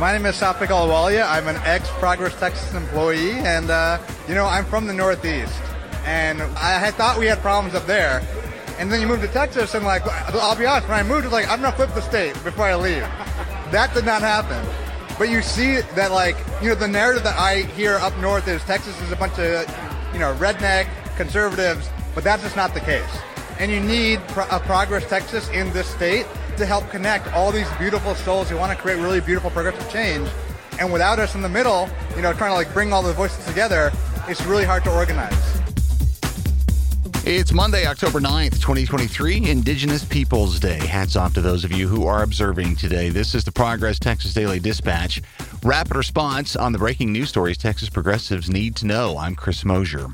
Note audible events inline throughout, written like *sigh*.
My name is Safik Alwalia. I'm an ex-Progress Texas employee, and uh, you know I'm from the Northeast, and I had thought we had problems up there, and then you move to Texas, and like I'll be honest, when I moved, it's like I'm gonna flip the state before I leave. *laughs* That did not happen. But you see that like you know the narrative that I hear up north is Texas is a bunch of you know redneck conservatives, but that's just not the case. And you need pro- a Progress Texas in this state to help connect all these beautiful souls who want to create really beautiful progressive change. And without us in the middle, you know, trying to like bring all the voices together, it's really hard to organize. It's Monday, October 9th, 2023, Indigenous Peoples Day. Hats off to those of you who are observing today. This is the Progress Texas Daily Dispatch. Rapid response on the breaking news stories Texas progressives need to know. I'm Chris Mosier.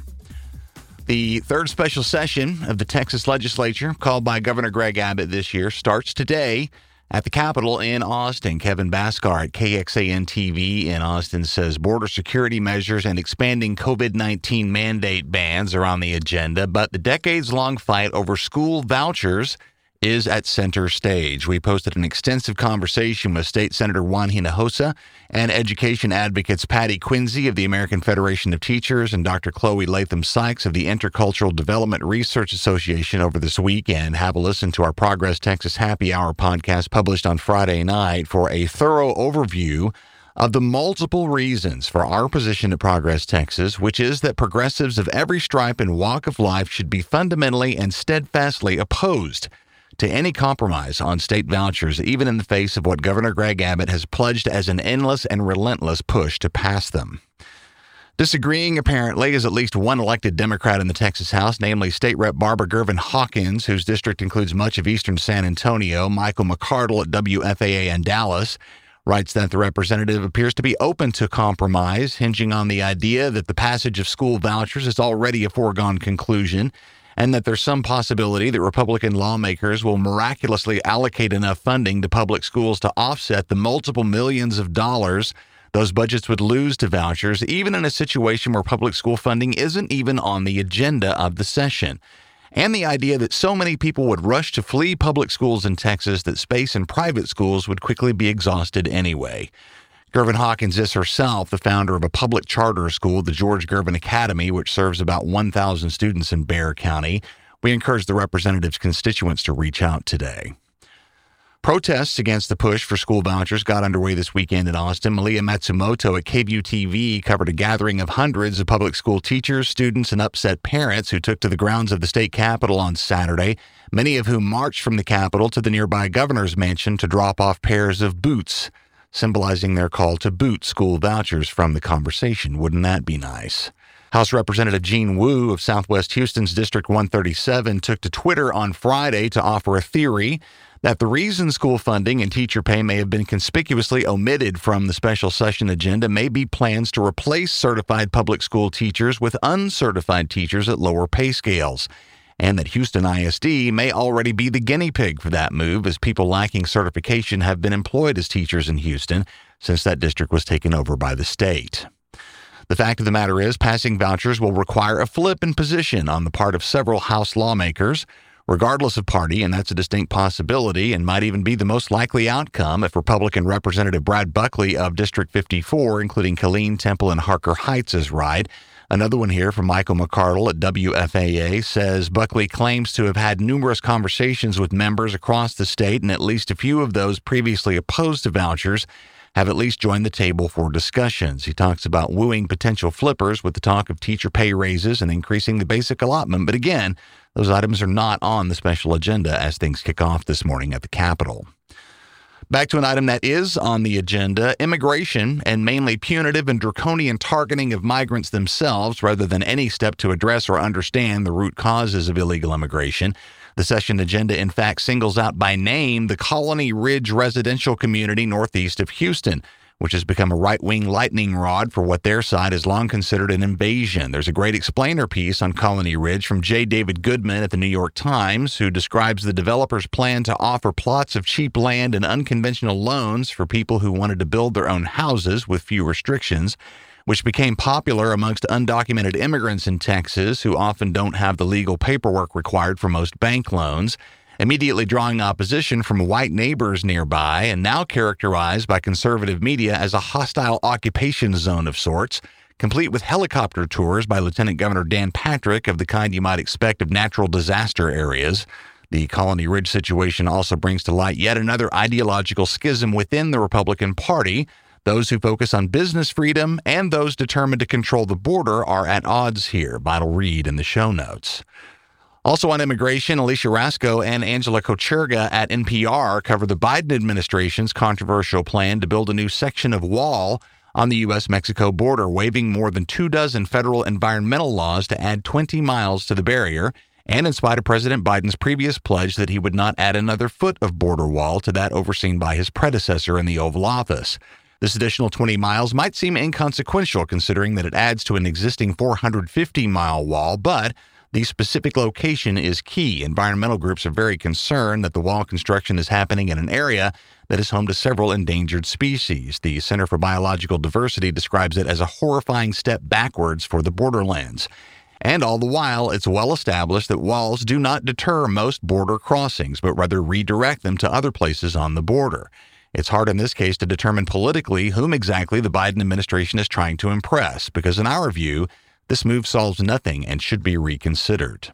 The third special session of the Texas legislature, called by Governor Greg Abbott this year, starts today at the Capitol in Austin. Kevin Baskar at KXAN TV in Austin says border security measures and expanding COVID 19 mandate bans are on the agenda, but the decades long fight over school vouchers is at center stage. We posted an extensive conversation with State Senator Juan Hinojosa and education advocates Patty Quinzi of the American Federation of Teachers and Dr. Chloe Latham Sikes of the Intercultural Development Research Association over this weekend. Have a listen to our Progress Texas Happy Hour podcast published on Friday night for a thorough overview of the multiple reasons for our position at Progress Texas, which is that progressives of every stripe and walk of life should be fundamentally and steadfastly opposed to any compromise on state vouchers, even in the face of what Governor Greg Abbott has pledged as an endless and relentless push to pass them. Disagreeing, apparently, is at least one elected Democrat in the Texas House, namely State Rep Barbara Gervin Hawkins, whose district includes much of eastern San Antonio. Michael McCardle at WFAA in Dallas writes that the representative appears to be open to compromise, hinging on the idea that the passage of school vouchers is already a foregone conclusion and that there's some possibility that Republican lawmakers will miraculously allocate enough funding to public schools to offset the multiple millions of dollars those budgets would lose to vouchers, even in a situation where public school funding isn't even on the agenda of the session. And the idea that so many people would rush to flee public schools in Texas that space in private schools would quickly be exhausted anyway. Gervin Hawkins is herself the founder of a public charter school, the George Gervin Academy, which serves about 1,000 students in Bexar County. We encourage the representative's constituents to reach out today. Protests against the push for school vouchers got underway this weekend in Austin. Malia Matsumoto at KVUE TV covered a gathering of hundreds of public school teachers, students, and upset parents who took to the grounds of the state capitol on Saturday, many of whom marched from the capitol to the nearby governor's mansion to drop off pairs of boots symbolizing their call to boot school vouchers from the conversation. Wouldn't that be nice? House Representative Gene Wu of Southwest Houston's District 137 took to Twitter on Friday to offer a theory that the reason school funding and teacher pay may have been conspicuously omitted from the special session agenda may be plans to replace certified public school teachers with uncertified teachers at lower pay scales and that Houston ISD may already be the guinea pig for that move, as people lacking certification have been employed as teachers in Houston since that district was taken over by the state. The fact of the matter is, passing vouchers will require a flip in position on the part of several House lawmakers, regardless of party, and that's a distinct possibility and might even be the most likely outcome if Republican Representative Brad Buckley of District 54, including Killeen, Temple, and Harker Heights, is right. Another one here from Michael McCardle at WFAA says Buckley claims to have had numerous conversations with members across the state, and at least a few of those previously opposed to vouchers have at least joined the table for discussions. He talks about wooing potential flippers with the talk of teacher pay raises and increasing the basic allotment. But again, those items are not on the special agenda as things kick off this morning at the Capitol. Back to an item that is on the agenda immigration and mainly punitive and draconian targeting of migrants themselves rather than any step to address or understand the root causes of illegal immigration. The session agenda, in fact, singles out by name the Colony Ridge residential community northeast of Houston which has become a right wing lightning rod for what their side has long considered an invasion. There's a great explainer piece on Colony Ridge from J. David Goodman at the New York Times, who describes the developer's plan to offer plots of cheap land and unconventional loans for people who wanted to build their own houses with few restrictions. Which became popular amongst undocumented immigrants in Texas who often don't have the legal paperwork required for most bank loans. Immediately drawing opposition from white neighbors nearby and now characterized by conservative media as a hostile occupation zone of sorts, complete with helicopter tours by Lieutenant Governor Dan Patrick of the kind you might expect of natural disaster areas. The Colony Ridge situation also brings to light yet another ideological schism within the Republican Party. Those who focus on business freedom and those determined to control the border are at odds here. Vital read in the show notes. Also on immigration, Alicia Rasco and Angela Kocherga at NPR cover the Biden administration's controversial plan to build a new section of wall on the U.S. Mexico border, waiving more than two dozen federal environmental laws to add 20 miles to the barrier, and in spite of President Biden's previous pledge that he would not add another foot of border wall to that overseen by his predecessor in the Oval Office. This additional 20 miles might seem inconsequential considering that it adds to an existing 450 mile wall, but the specific location is key. Environmental groups are very concerned that the wall construction is happening in an area that is home to several endangered species. The Center for Biological Diversity describes it as a horrifying step backwards for the borderlands. And all the while, it's well established that walls do not deter most border crossings, but rather redirect them to other places on the border. It's hard in this case to determine politically whom exactly the Biden administration is trying to impress, because in our view, this move solves nothing and should be reconsidered.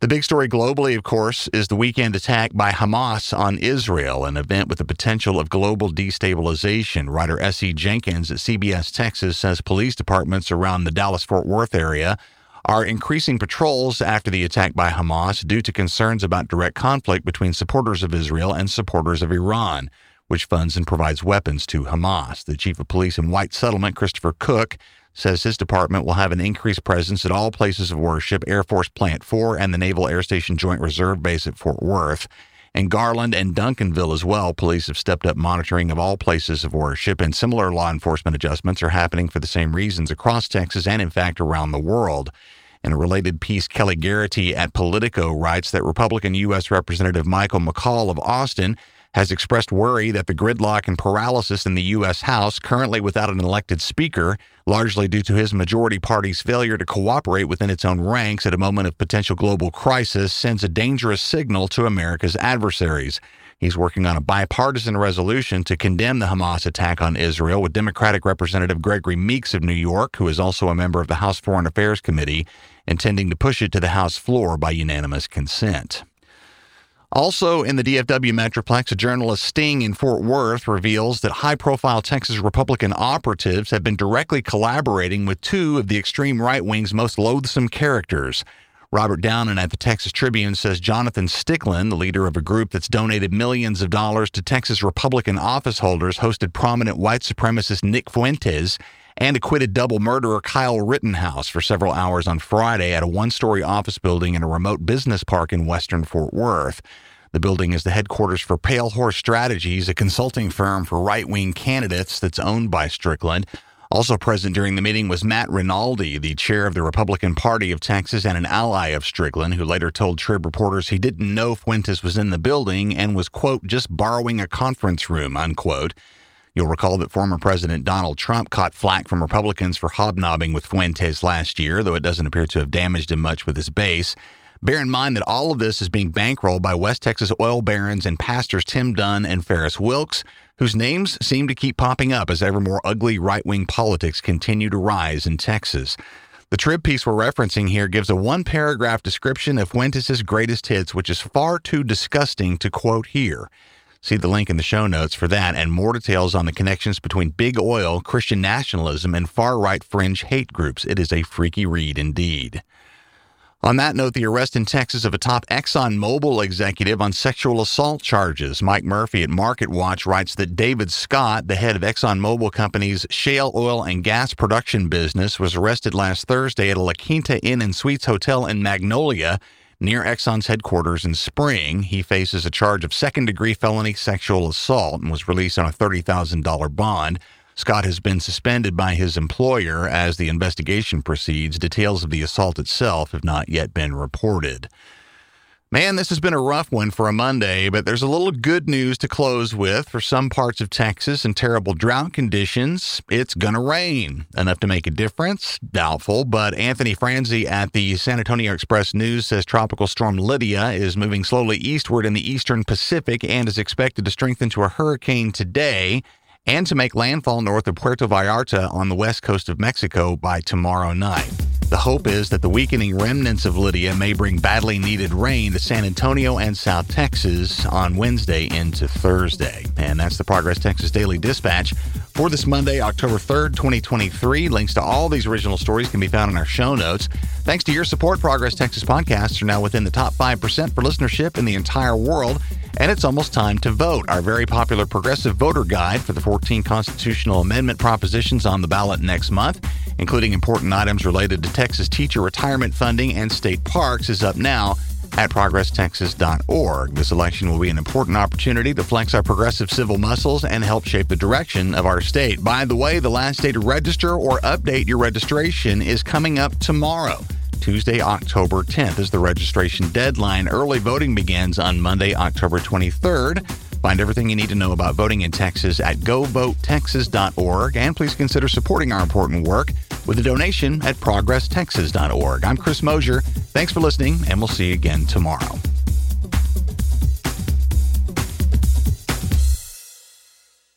The big story globally, of course, is the weekend attack by Hamas on Israel, an event with the potential of global destabilization. Writer S.E. Jenkins at CBS Texas says police departments around the Dallas Fort Worth area are increasing patrols after the attack by Hamas due to concerns about direct conflict between supporters of Israel and supporters of Iran, which funds and provides weapons to Hamas. The chief of police in White Settlement, Christopher Cook, says his department will have an increased presence at all places of worship, Air Force Plant 4 and the Naval Air Station Joint Reserve Base at Fort Worth. In Garland and Duncanville as well, police have stepped up monitoring of all places of worship, and similar law enforcement adjustments are happening for the same reasons across Texas and, in fact, around the world. In a related piece, Kelly Garrity at Politico writes that Republican U.S. Representative Michael McCaul of Austin has expressed worry that the gridlock and paralysis in the U.S. House, currently without an elected speaker, largely due to his majority party's failure to cooperate within its own ranks at a moment of potential global crisis, sends a dangerous signal to America's adversaries. He's working on a bipartisan resolution to condemn the Hamas attack on Israel, with Democratic Representative Gregory Meeks of New York, who is also a member of the House Foreign Affairs Committee, intending to push it to the House floor by unanimous consent. Also in the DFW Metroplex, a journalist sting in Fort Worth reveals that high profile Texas Republican operatives have been directly collaborating with two of the extreme right wing's most loathsome characters. Robert Downen at the Texas Tribune says Jonathan Stickland, the leader of a group that's donated millions of dollars to Texas Republican office holders, hosted prominent white supremacist Nick Fuentes and acquitted double murderer Kyle Rittenhouse for several hours on Friday at a one story office building in a remote business park in western Fort Worth. The building is the headquarters for Pale Horse Strategies, a consulting firm for right wing candidates that's owned by Strickland. Also present during the meeting was Matt Rinaldi, the chair of the Republican Party of Texas and an ally of Strickland, who later told Trib reporters he didn't know Fuentes was in the building and was, quote, just borrowing a conference room, unquote. You'll recall that former President Donald Trump caught flack from Republicans for hobnobbing with Fuentes last year, though it doesn't appear to have damaged him much with his base. Bear in mind that all of this is being bankrolled by West Texas oil barons and pastors Tim Dunn and Ferris Wilks, whose names seem to keep popping up as ever more ugly right wing politics continue to rise in Texas. The Trib piece we're referencing here gives a one paragraph description of Fuentes' greatest hits, which is far too disgusting to quote here. See the link in the show notes for that and more details on the connections between big oil, Christian nationalism, and far right fringe hate groups. It is a freaky read indeed. On that note, the arrest in Texas of a top ExxonMobil executive on sexual assault charges. Mike Murphy at Market Watch writes that David Scott, the head of ExxonMobil Company's shale oil and gas production business, was arrested last Thursday at a La Quinta Inn and Suites hotel in Magnolia near Exxon's headquarters in Spring. He faces a charge of second degree felony sexual assault and was released on a $30,000 bond. Scott has been suspended by his employer as the investigation proceeds. Details of the assault itself have not yet been reported. Man, this has been a rough one for a Monday, but there's a little good news to close with for some parts of Texas and terrible drought conditions. It's going to rain. Enough to make a difference? Doubtful, but Anthony Franzi at the San Antonio Express News says Tropical Storm Lydia is moving slowly eastward in the eastern Pacific and is expected to strengthen to a hurricane today and to make landfall north of Puerto Vallarta on the west coast of Mexico by tomorrow night. The hope is that the weakening remnants of Lydia may bring badly needed rain to San Antonio and South Texas on Wednesday into Thursday. And that's the Progress Texas Daily Dispatch for this Monday, October 3rd, 2023. Links to all these original stories can be found in our show notes. Thanks to your support, Progress Texas podcasts are now within the top 5% for listenership in the entire world. And it's almost time to vote. Our very popular progressive voter guide for the 14 constitutional amendment propositions on the ballot next month, including important items related to Texas teacher retirement funding and state parks, is up now at progresstexas.org. This election will be an important opportunity to flex our progressive civil muscles and help shape the direction of our state. By the way, the last day to register or update your registration is coming up tomorrow. Tuesday, October 10th is the registration deadline. Early voting begins on Monday, October 23rd. Find everything you need to know about voting in Texas at govotetexas.org. And please consider supporting our important work with a donation at progresstexas.org. I'm Chris Mosier. Thanks for listening, and we'll see you again tomorrow.